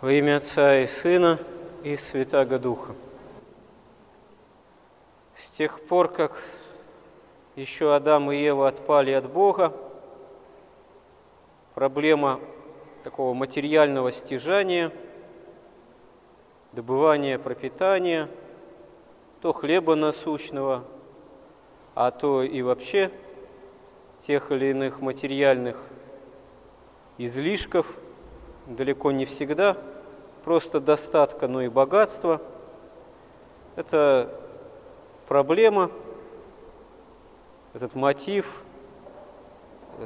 Во имя Отца и Сына и Святаго Духа. С тех пор, как еще Адам и Ева отпали от Бога, проблема такого материального стяжания, добывания пропитания, то хлеба насущного, а то и вообще тех или иных материальных излишков, далеко не всегда просто достатка, но и богатства. Это проблема, этот мотив,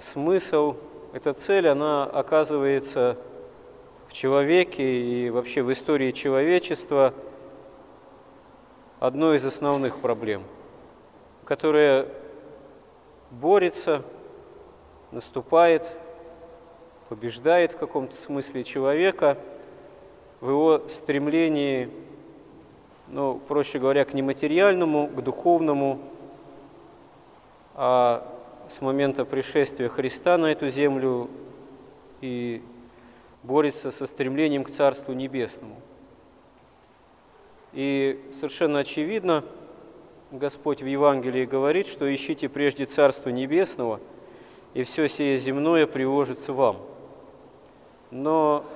смысл, эта цель, она оказывается в человеке и вообще в истории человечества одной из основных проблем, которая борется, наступает, побеждает в каком-то смысле человека в его стремлении, ну, проще говоря, к нематериальному, к духовному, а с момента пришествия Христа на эту землю и борется со стремлением к Царству Небесному. И совершенно очевидно, Господь в Евангелии говорит, что ищите прежде Царство Небесного, и все сие земное приложится вам. Но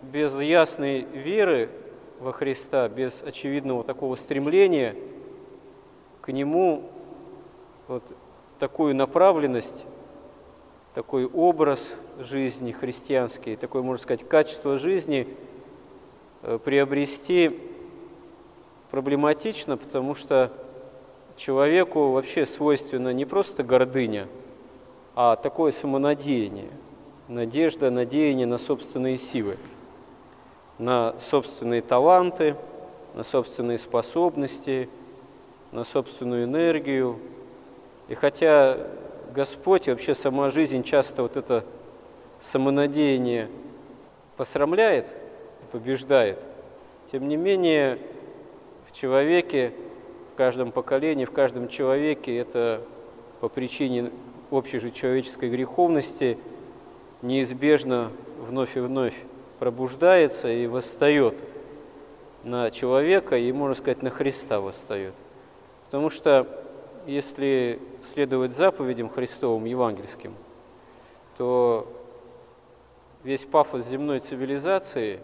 без ясной веры во Христа, без очевидного такого стремления к Нему, вот такую направленность, такой образ жизни христианский, такое, можно сказать, качество жизни э, приобрести проблематично, потому что человеку вообще свойственно не просто гордыня, а такое самонадеяние, надежда, надеяние на собственные силы, на собственные таланты, на собственные способности, на собственную энергию. И хотя Господь и вообще сама жизнь часто вот это самонадеяние посрамляет, побеждает, тем не менее в человеке, в каждом поколении, в каждом человеке это по причине общей же человеческой греховности неизбежно вновь и вновь пробуждается и восстает на человека, и, можно сказать, на Христа восстает. Потому что если следовать заповедям Христовым, евангельским, то весь пафос земной цивилизации,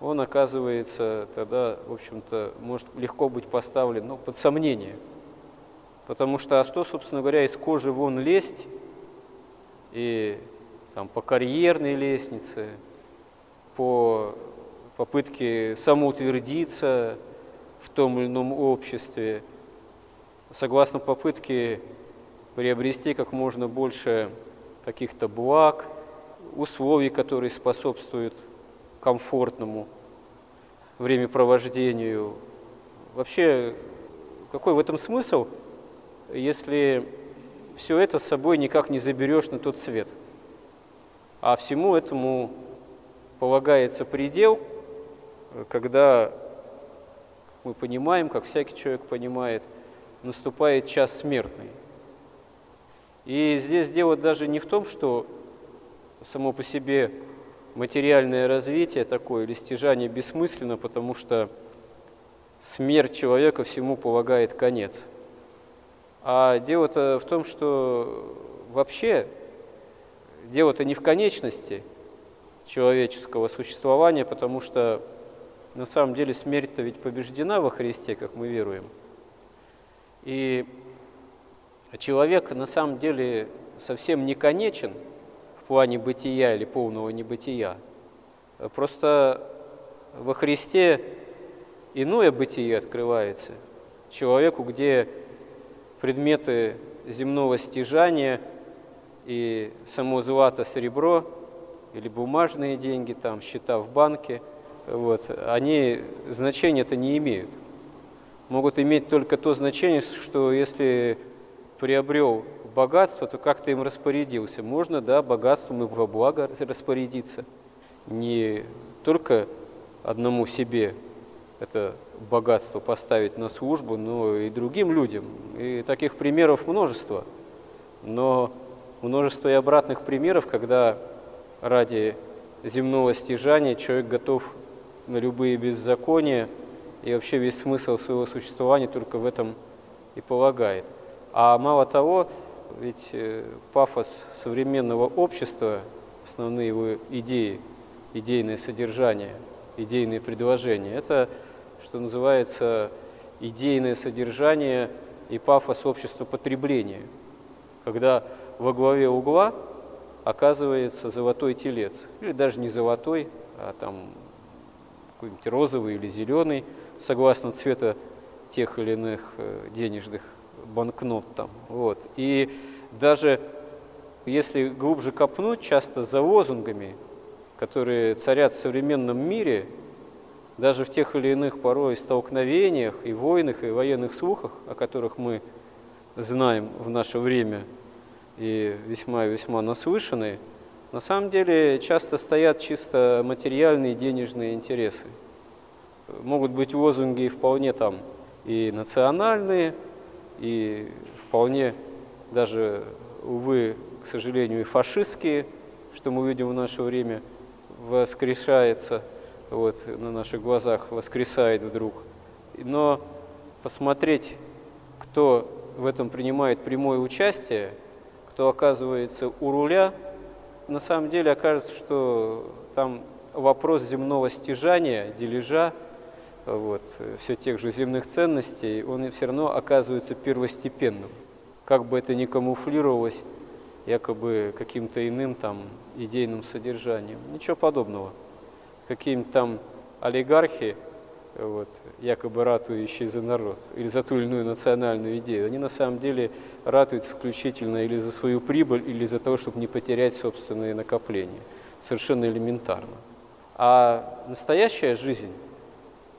он оказывается тогда, в общем-то, может легко быть поставлен ну, под сомнение. Потому что, а что, собственно говоря, из кожи вон лезть и там, по карьерной лестнице, по попытке самоутвердиться в том или ином обществе, согласно попытке приобрести как можно больше каких-то благ, условий, которые способствуют комфортному времяпровождению. Вообще, какой в этом смысл, если все это с собой никак не заберешь на тот свет? А всему этому полагается предел, когда мы понимаем, как всякий человек понимает, наступает час смертный. И здесь дело даже не в том, что само по себе материальное развитие такое или стяжание бессмысленно, потому что смерть человека всему полагает конец. А дело-то в том, что вообще дело-то не в конечности человеческого существования, потому что на самом деле смерть-то ведь побеждена во Христе, как мы веруем. И человек на самом деле совсем не конечен – в плане бытия или полного небытия. Просто во Христе иное бытие открывается человеку, где предметы земного стяжания и само злато, серебро или бумажные деньги, там, счета в банке, вот, они значения-то не имеют. Могут иметь только то значение, что если приобрел богатство, то как ты им распорядился? Можно, да, богатством и во благо распорядиться. Не только одному себе это богатство поставить на службу, но и другим людям. И таких примеров множество. Но множество и обратных примеров, когда ради земного стяжания человек готов на любые беззакония, и вообще весь смысл своего существования только в этом и полагает. А мало того, ведь э, пафос современного общества, основные его идеи, идейное содержание, идейные предложения, это, что называется, идейное содержание и пафос общества потребления, когда во главе угла оказывается золотой телец, или даже не золотой, а там какой-нибудь розовый или зеленый, согласно цвета тех или иных э, денежных банкнот там. Вот. И даже если глубже копнуть, часто за лозунгами, которые царят в современном мире, даже в тех или иных порой столкновениях и войнах, и военных слухах, о которых мы знаем в наше время и весьма и весьма наслышаны, на самом деле часто стоят чисто материальные денежные интересы. Могут быть лозунги вполне там и национальные, и вполне даже, увы, к сожалению, и фашистские, что мы видим в наше время, воскрешается, вот, на наших глазах воскресает вдруг. Но посмотреть, кто в этом принимает прямое участие, кто оказывается у руля, на самом деле окажется, что там вопрос земного стяжания, дележа, вот, все тех же земных ценностей, он все равно оказывается первостепенным. Как бы это ни камуфлировалось якобы каким-то иным там идейным содержанием. Ничего подобного. Какие-нибудь там олигархи, вот, якобы ратующие за народ или за ту или иную национальную идею, они на самом деле ратуют исключительно или за свою прибыль, или за того, чтобы не потерять собственные накопления. Совершенно элементарно. А настоящая жизнь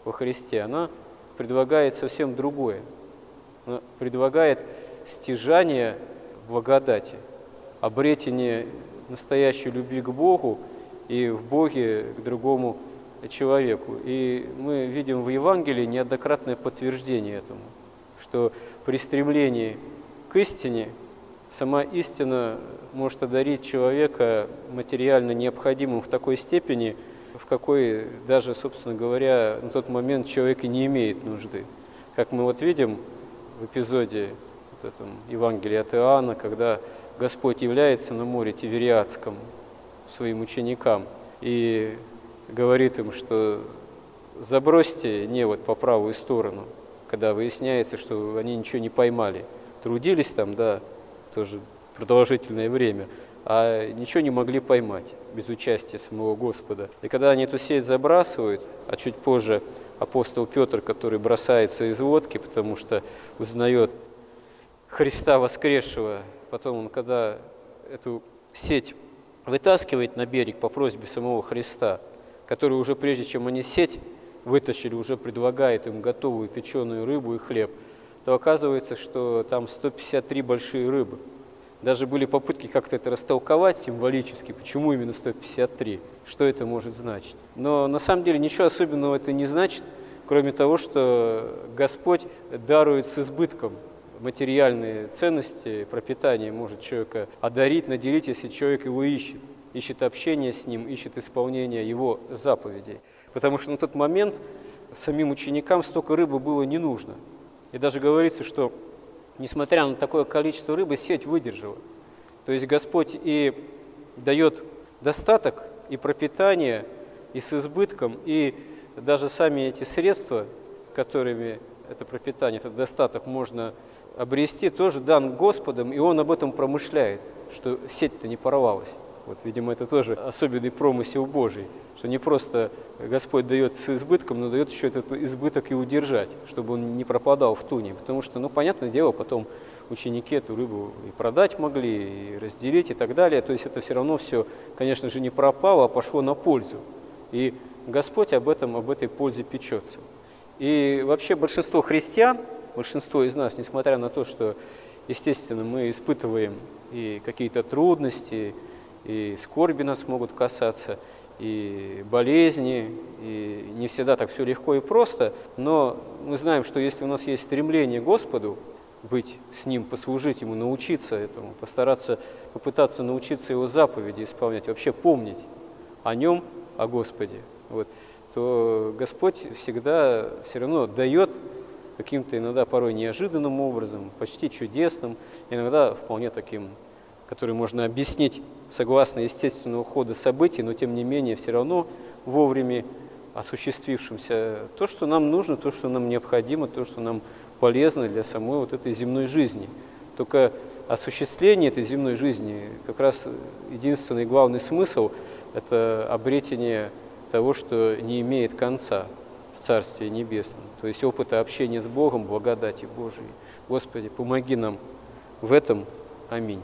во Христе, она предлагает совсем другое. Она предлагает стяжание благодати, обретение настоящей любви к Богу и в Боге к другому человеку. И мы видим в Евангелии неоднократное подтверждение этому, что при стремлении к истине сама истина может одарить человека материально необходимым в такой степени – в какой даже, собственно говоря, на тот момент человек и не имеет нужды. Как мы вот видим в эпизоде вот этом Евангелия от Иоанна, когда Господь является на море Тивериадском своим ученикам и говорит им, что забросьте невод по правую сторону, когда выясняется, что они ничего не поймали. Трудились там, да, тоже продолжительное время, а ничего не могли поймать без участия самого Господа. И когда они эту сеть забрасывают, а чуть позже апостол Петр, который бросается из лодки, потому что узнает Христа воскресшего, потом он, когда эту сеть вытаскивает на берег по просьбе самого Христа, который уже прежде чем они сеть вытащили, уже предлагает им готовую печеную рыбу и хлеб, то оказывается, что там 153 большие рыбы – даже были попытки как-то это растолковать символически, почему именно 153, что это может значить. Но на самом деле ничего особенного это не значит, кроме того, что Господь дарует с избытком материальные ценности, пропитание может человека одарить, наделить, если человек его ищет, ищет общение с ним, ищет исполнение его заповедей. Потому что на тот момент самим ученикам столько рыбы было не нужно. И даже говорится, что несмотря на такое количество рыбы, сеть выдержала. То есть Господь и дает достаток и пропитание, и с избытком, и даже сами эти средства, которыми это пропитание, этот достаток можно обрести, тоже дан Господом, и Он об этом промышляет, что сеть-то не порвалась. Вот, видимо, это тоже особенный промысел Божий, что не просто Господь дает с избытком, но дает еще этот избыток и удержать, чтобы он не пропадал в туне. Потому что, ну, понятное дело, потом ученики эту рыбу и продать могли, и разделить, и так далее. То есть это все равно все, конечно же, не пропало, а пошло на пользу. И Господь об этом, об этой пользе печется. И вообще большинство христиан, большинство из нас, несмотря на то, что, естественно, мы испытываем и какие-то трудности, и скорби нас могут касаться, и болезни, и не всегда так все легко и просто, но мы знаем, что если у нас есть стремление к Господу, быть с Ним, послужить Ему, научиться этому, постараться, попытаться научиться Его заповеди исполнять, вообще помнить о Нем, о Господе, вот, то Господь всегда все равно дает каким-то иногда порой неожиданным образом, почти чудесным, иногда вполне таким, который можно объяснить согласно естественного хода событий, но тем не менее все равно вовремя осуществившимся то, что нам нужно, то, что нам необходимо, то, что нам полезно для самой вот этой земной жизни. Только осуществление этой земной жизни, как раз единственный главный смысл – это обретение того, что не имеет конца в Царстве Небесном. То есть опыта общения с Богом, благодати Божией. Господи, помоги нам в этом. Аминь.